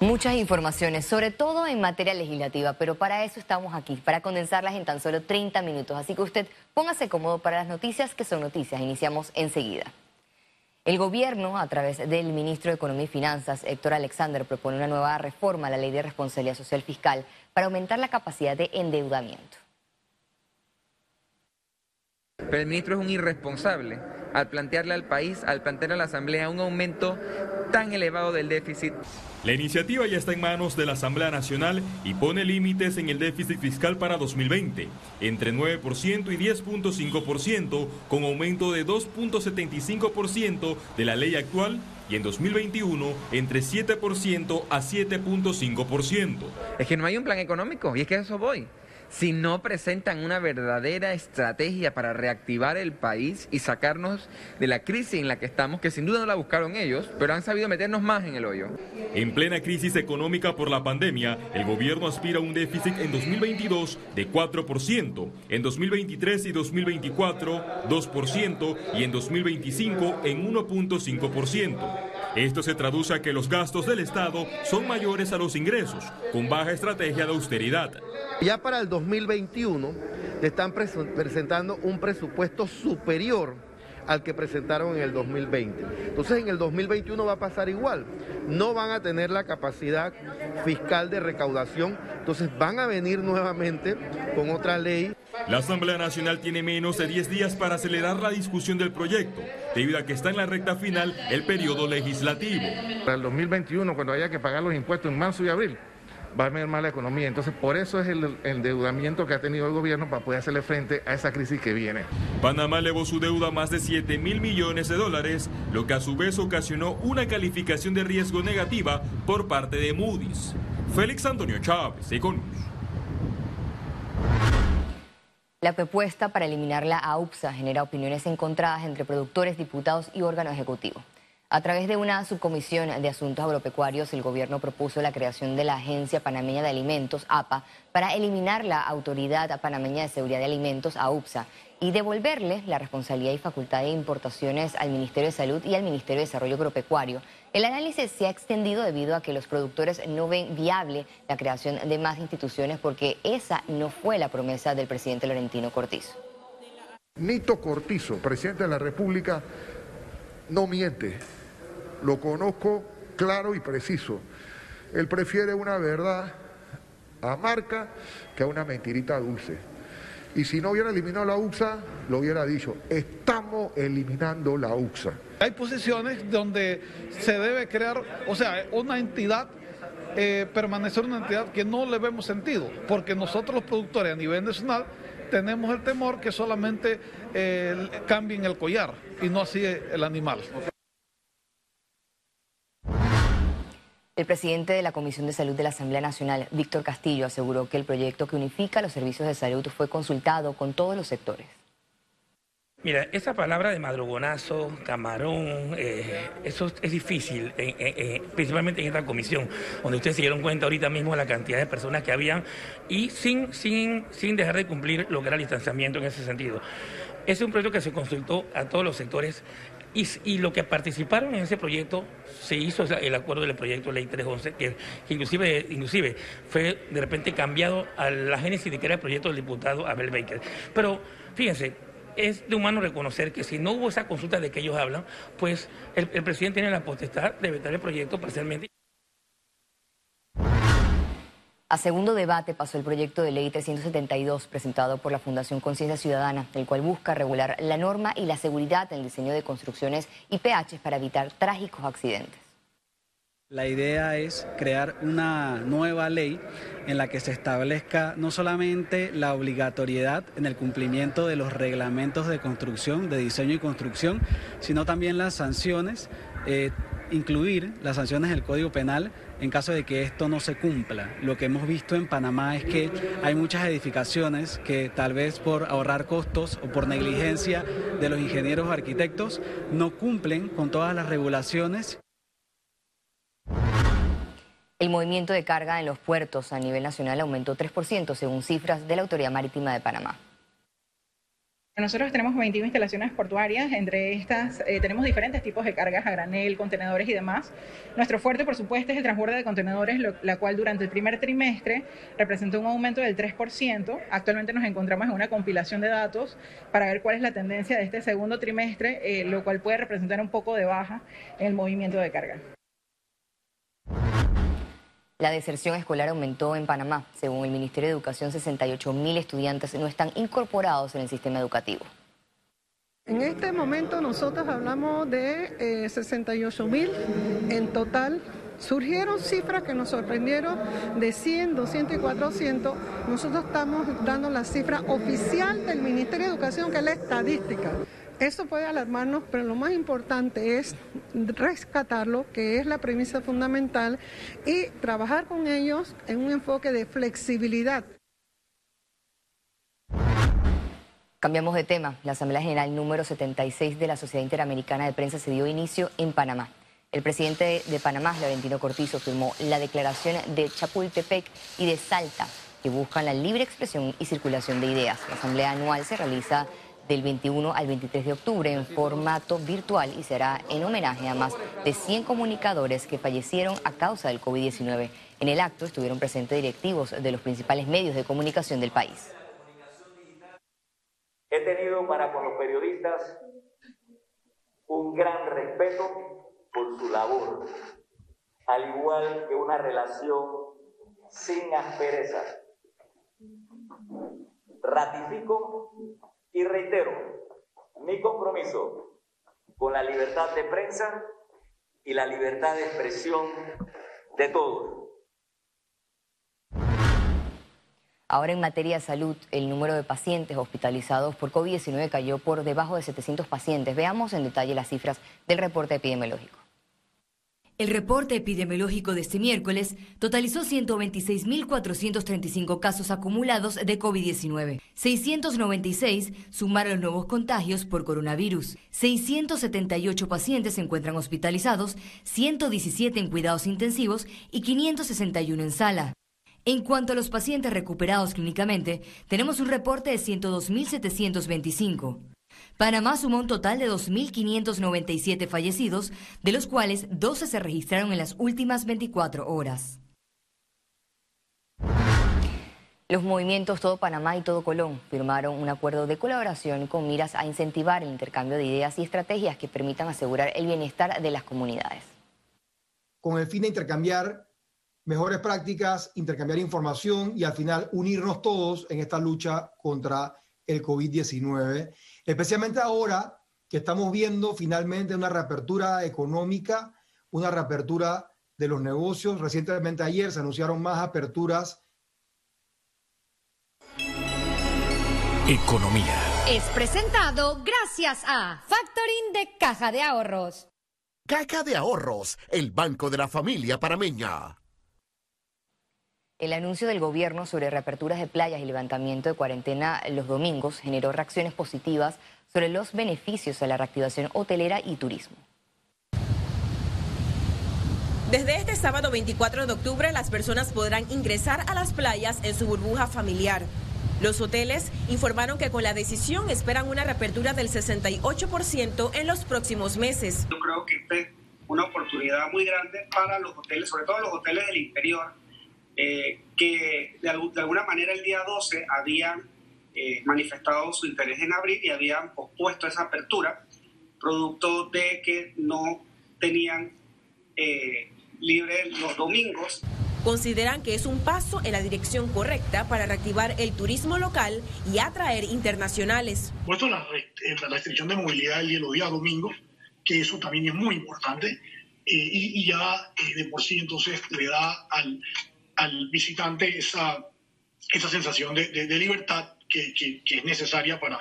Muchas informaciones, sobre todo en materia legislativa, pero para eso estamos aquí, para condensarlas en tan solo 30 minutos. Así que usted póngase cómodo para las noticias que son noticias. Iniciamos enseguida. El gobierno, a través del ministro de Economía y Finanzas, Héctor Alexander, propone una nueva reforma a la ley de responsabilidad social fiscal para aumentar la capacidad de endeudamiento. Pero el ministro es un irresponsable al plantearle al país, al plantearle a la Asamblea un aumento tan elevado del déficit. La iniciativa ya está en manos de la Asamblea Nacional y pone límites en el déficit fiscal para 2020, entre 9% y 10.5%, con aumento de 2.75% de la ley actual y en 2021 entre 7% a 7.5%. Es que no hay un plan económico y es que a eso voy si no presentan una verdadera estrategia para reactivar el país y sacarnos de la crisis en la que estamos, que sin duda no la buscaron ellos, pero han sabido meternos más en el hoyo. En plena crisis económica por la pandemia, el gobierno aspira a un déficit en 2022 de 4%, en 2023 y 2024 2% y en 2025 en 1.5%. Esto se traduce a que los gastos del Estado son mayores a los ingresos, con baja estrategia de austeridad. Ya para el 2021 están presentando un presupuesto superior al que presentaron en el 2020. Entonces en el 2021 va a pasar igual. No van a tener la capacidad fiscal de recaudación, entonces van a venir nuevamente con otra ley. La Asamblea Nacional tiene menos de 10 días para acelerar la discusión del proyecto, debido a que está en la recta final el periodo legislativo. Para el 2021, cuando haya que pagar los impuestos en marzo y abril, va a mermar la economía. Entonces, por eso es el endeudamiento que ha tenido el gobierno para poder hacerle frente a esa crisis que viene. Panamá elevó su deuda a más de 7 mil millones de dólares, lo que a su vez ocasionó una calificación de riesgo negativa por parte de Moody's. Félix Antonio Chávez, Econius. La propuesta para eliminar la AUPSA genera opiniones encontradas entre productores, diputados y órgano ejecutivo. A través de una subcomisión de asuntos agropecuarios, el gobierno propuso la creación de la Agencia Panameña de Alimentos, APA, para eliminar la Autoridad Panameña de Seguridad de Alimentos, AUPSA, y devolverle la responsabilidad y facultad de importaciones al Ministerio de Salud y al Ministerio de Desarrollo Agropecuario. El análisis se ha extendido debido a que los productores no ven viable la creación de más instituciones porque esa no fue la promesa del presidente Laurentino Cortizo. Nito Cortizo, presidente de la República, no miente lo conozco claro y preciso. Él prefiere una verdad amarga que una mentirita dulce. Y si no hubiera eliminado la UXA, lo hubiera dicho, estamos eliminando la UXA. Hay posiciones donde se debe crear, o sea, una entidad, eh, permanecer una entidad que no le vemos sentido, porque nosotros los productores a nivel nacional tenemos el temor que solamente eh, cambien el collar y no así el animal. El presidente de la Comisión de Salud de la Asamblea Nacional, Víctor Castillo, aseguró que el proyecto que unifica los servicios de salud fue consultado con todos los sectores. Mira, esa palabra de madrugonazo, camarón, eh, eso es difícil, principalmente en esta comisión, donde ustedes se dieron cuenta ahorita mismo de la cantidad de personas que habían y sin, sin, sin dejar de cumplir lo que era el distanciamiento en ese sentido. Es un proyecto que se consultó a todos los sectores y, lo que participaron en ese proyecto se hizo el acuerdo del proyecto ley 311, que, inclusive, inclusive fue de repente cambiado a la génesis de que era el proyecto del diputado Abel Baker. Pero fíjense, es de humano reconocer que si no hubo esa consulta de que ellos hablan, pues el, el presidente tiene la potestad de vetar el proyecto parcialmente. A segundo debate pasó el proyecto de ley 372 presentado por la Fundación Conciencia Ciudadana, el cual busca regular la norma y la seguridad en el diseño de construcciones y PH para evitar trágicos accidentes. La idea es crear una nueva ley en la que se establezca no solamente la obligatoriedad en el cumplimiento de los reglamentos de construcción, de diseño y construcción, sino también las sanciones, eh, incluir las sanciones del Código Penal en caso de que esto no se cumpla. Lo que hemos visto en Panamá es que hay muchas edificaciones que tal vez por ahorrar costos o por negligencia de los ingenieros o arquitectos no cumplen con todas las regulaciones. El movimiento de carga en los puertos a nivel nacional aumentó 3% según cifras de la Autoridad Marítima de Panamá. Nosotros tenemos 21 instalaciones portuarias, entre estas eh, tenemos diferentes tipos de cargas a granel, contenedores y demás. Nuestro fuerte, por supuesto, es el transborde de contenedores, la cual durante el primer trimestre representó un aumento del 3%. Actualmente nos encontramos en una compilación de datos para ver cuál es la tendencia de este segundo trimestre, eh, lo cual puede representar un poco de baja en el movimiento de carga. La deserción escolar aumentó en Panamá. Según el Ministerio de Educación, 68 mil estudiantes no están incorporados en el sistema educativo. En este momento nosotros hablamos de 68 eh, mil en total. Surgieron cifras que nos sorprendieron de 100, 200 y 400. Nosotros estamos dando la cifra oficial del Ministerio de Educación, que es la estadística. Eso puede alarmarnos, pero lo más importante es rescatarlo, que es la premisa fundamental, y trabajar con ellos en un enfoque de flexibilidad. Cambiamos de tema. La Asamblea General número 76 de la Sociedad Interamericana de Prensa se dio inicio en Panamá. El presidente de Panamá, Laurentino Cortizo, firmó la declaración de Chapultepec y de Salta, que buscan la libre expresión y circulación de ideas. La asamblea anual se realiza del 21 al 23 de octubre en formato virtual y será en homenaje a más de 100 comunicadores que fallecieron a causa del COVID-19. En el acto estuvieron presentes directivos de los principales medios de comunicación del país. He tenido para con los periodistas un gran respeto por su labor, al igual que una relación sin aspereza. Ratifico y reitero mi compromiso con la libertad de prensa y la libertad de expresión de todos. Ahora en materia de salud, el número de pacientes hospitalizados por COVID-19 cayó por debajo de 700 pacientes. Veamos en detalle las cifras del reporte epidemiológico. El reporte epidemiológico de este miércoles totalizó 126.435 casos acumulados de COVID-19. 696 sumaron nuevos contagios por coronavirus. 678 pacientes se encuentran hospitalizados, 117 en cuidados intensivos y 561 en sala. En cuanto a los pacientes recuperados clínicamente, tenemos un reporte de 102.725. Panamá sumó un total de 2.597 fallecidos, de los cuales 12 se registraron en las últimas 24 horas. Los movimientos Todo Panamá y Todo Colón firmaron un acuerdo de colaboración con miras a incentivar el intercambio de ideas y estrategias que permitan asegurar el bienestar de las comunidades. Con el fin de intercambiar mejores prácticas, intercambiar información y al final unirnos todos en esta lucha contra el COVID-19 especialmente ahora que estamos viendo finalmente una reapertura económica, una reapertura de los negocios. Recientemente ayer se anunciaron más aperturas. Economía. Es presentado gracias a Factoring de Caja de Ahorros. Caja de Ahorros, el banco de la familia parameña. El anuncio del gobierno sobre reaperturas de playas y levantamiento de cuarentena los domingos generó reacciones positivas sobre los beneficios a la reactivación hotelera y turismo. Desde este sábado 24 de octubre las personas podrán ingresar a las playas en su burbuja familiar. Los hoteles informaron que con la decisión esperan una reapertura del 68% en los próximos meses. Yo creo que es una oportunidad muy grande para los hoteles, sobre todo los hoteles del interior, eh, que de, alguna manera el día 12 habían eh, manifestado su interés en abrir y habían pospuesto esa apertura, producto de que no tenían eh, libre los domingos. Consideran que es un paso en la dirección correcta para reactivar el turismo local y atraer internacionales. Puesto la, restricción de movilidad el día, los días domingos, que eso también es muy importante, y, ya de por sí entonces le da al, al visitante esa, esa sensación de, de, libertad que, que, es necesaria para,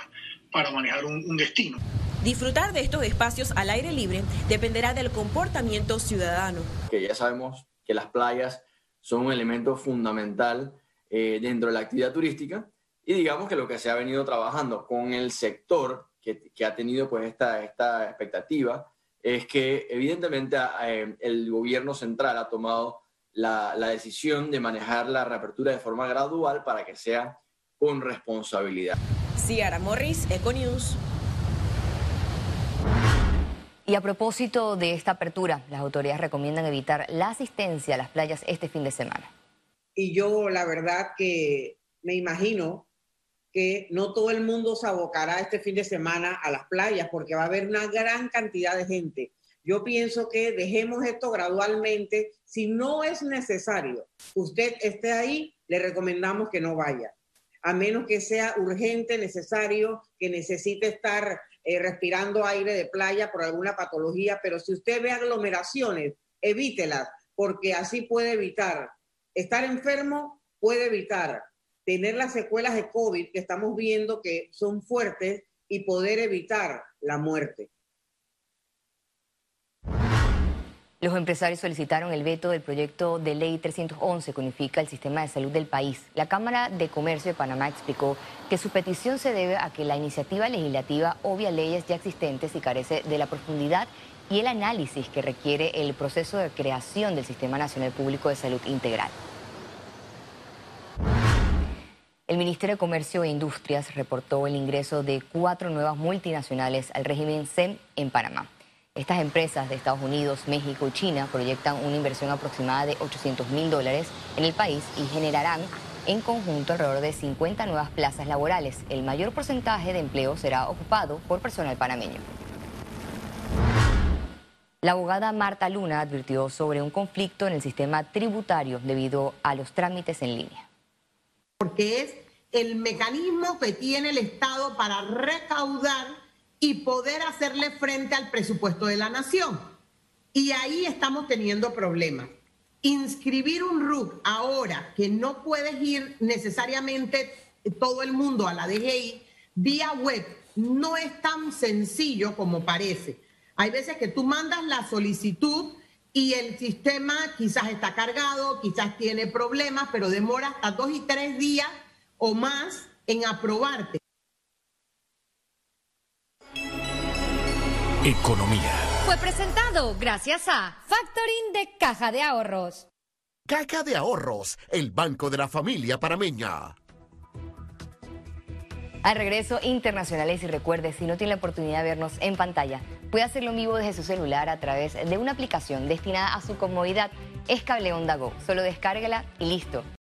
para manejar un, destino. Disfrutar de estos espacios al aire libre dependerá del comportamiento ciudadano. Que ya sabemos que las playas son un elemento fundamental eh, dentro de la actividad turística y digamos que lo que se ha venido trabajando con el sector que, que ha tenido pues esta, esta expectativa es que evidentemente eh, el gobierno central ha tomado la, decisión de manejar la reapertura de forma gradual para que sea con responsabilidad. Ciara Morris, Econews. Y a propósito de esta apertura, las autoridades recomiendan evitar la asistencia a las playas este fin de semana. Y yo la verdad que me imagino que no todo el mundo se abocará este fin de semana a las playas porque va a haber una gran cantidad de gente. Yo pienso que dejemos esto gradualmente. Si no es necesario usted esté ahí, le recomendamos que no vaya. A menos que sea urgente, necesario, que necesite estar eh, respirando aire de playa por alguna patología, pero si usted ve aglomeraciones, evítelas, porque así puede evitar estar enfermo, puede evitar tener las secuelas de COVID que estamos viendo que son fuertes y poder evitar la muerte. Los empresarios solicitaron el veto del proyecto de ley 311 que unifica el sistema de salud del país. La Cámara de Comercio de Panamá explicó que su petición se debe a que la iniciativa legislativa obvia leyes ya existentes y carece de la profundidad y el análisis que requiere el proceso de creación del Sistema Nacional Público de Salud Integral. El Ministerio de Comercio e Industrias reportó el ingreso de cuatro nuevas multinacionales al régimen SEM en Panamá. Estas empresas de Estados Unidos, México y China proyectan una inversión aproximada de 800 mil dólares en el país y generarán en conjunto alrededor de 50 nuevas plazas laborales. El mayor porcentaje de empleo será ocupado por personal panameño. La abogada Marta Luna advirtió sobre un conflicto en el sistema tributario debido a los trámites en línea. Porque es el mecanismo que tiene el Estado para recaudar y poder hacerle frente al presupuesto de la nación. Y ahí estamos teniendo problemas. Inscribir un RUC ahora que no puedes ir necesariamente todo el mundo a la DGI vía web no es tan sencillo como parece. Hay veces que tú mandas la solicitud y el sistema quizás está cargado, quizás tiene problemas, pero demora hasta dos y tres días o más en aprobarte. Economía. Fue presentado gracias a Factoring de Caja de Ahorros. Caja de Ahorros, el banco de la familia parameña. Al regreso, internacionales y recuerde, si no tiene la oportunidad de vernos en pantalla, puede hacerlo en vivo desde su celular a través de una aplicación destinada a su comodidad. Es Cable Onda Go. Solo descárguela y listo.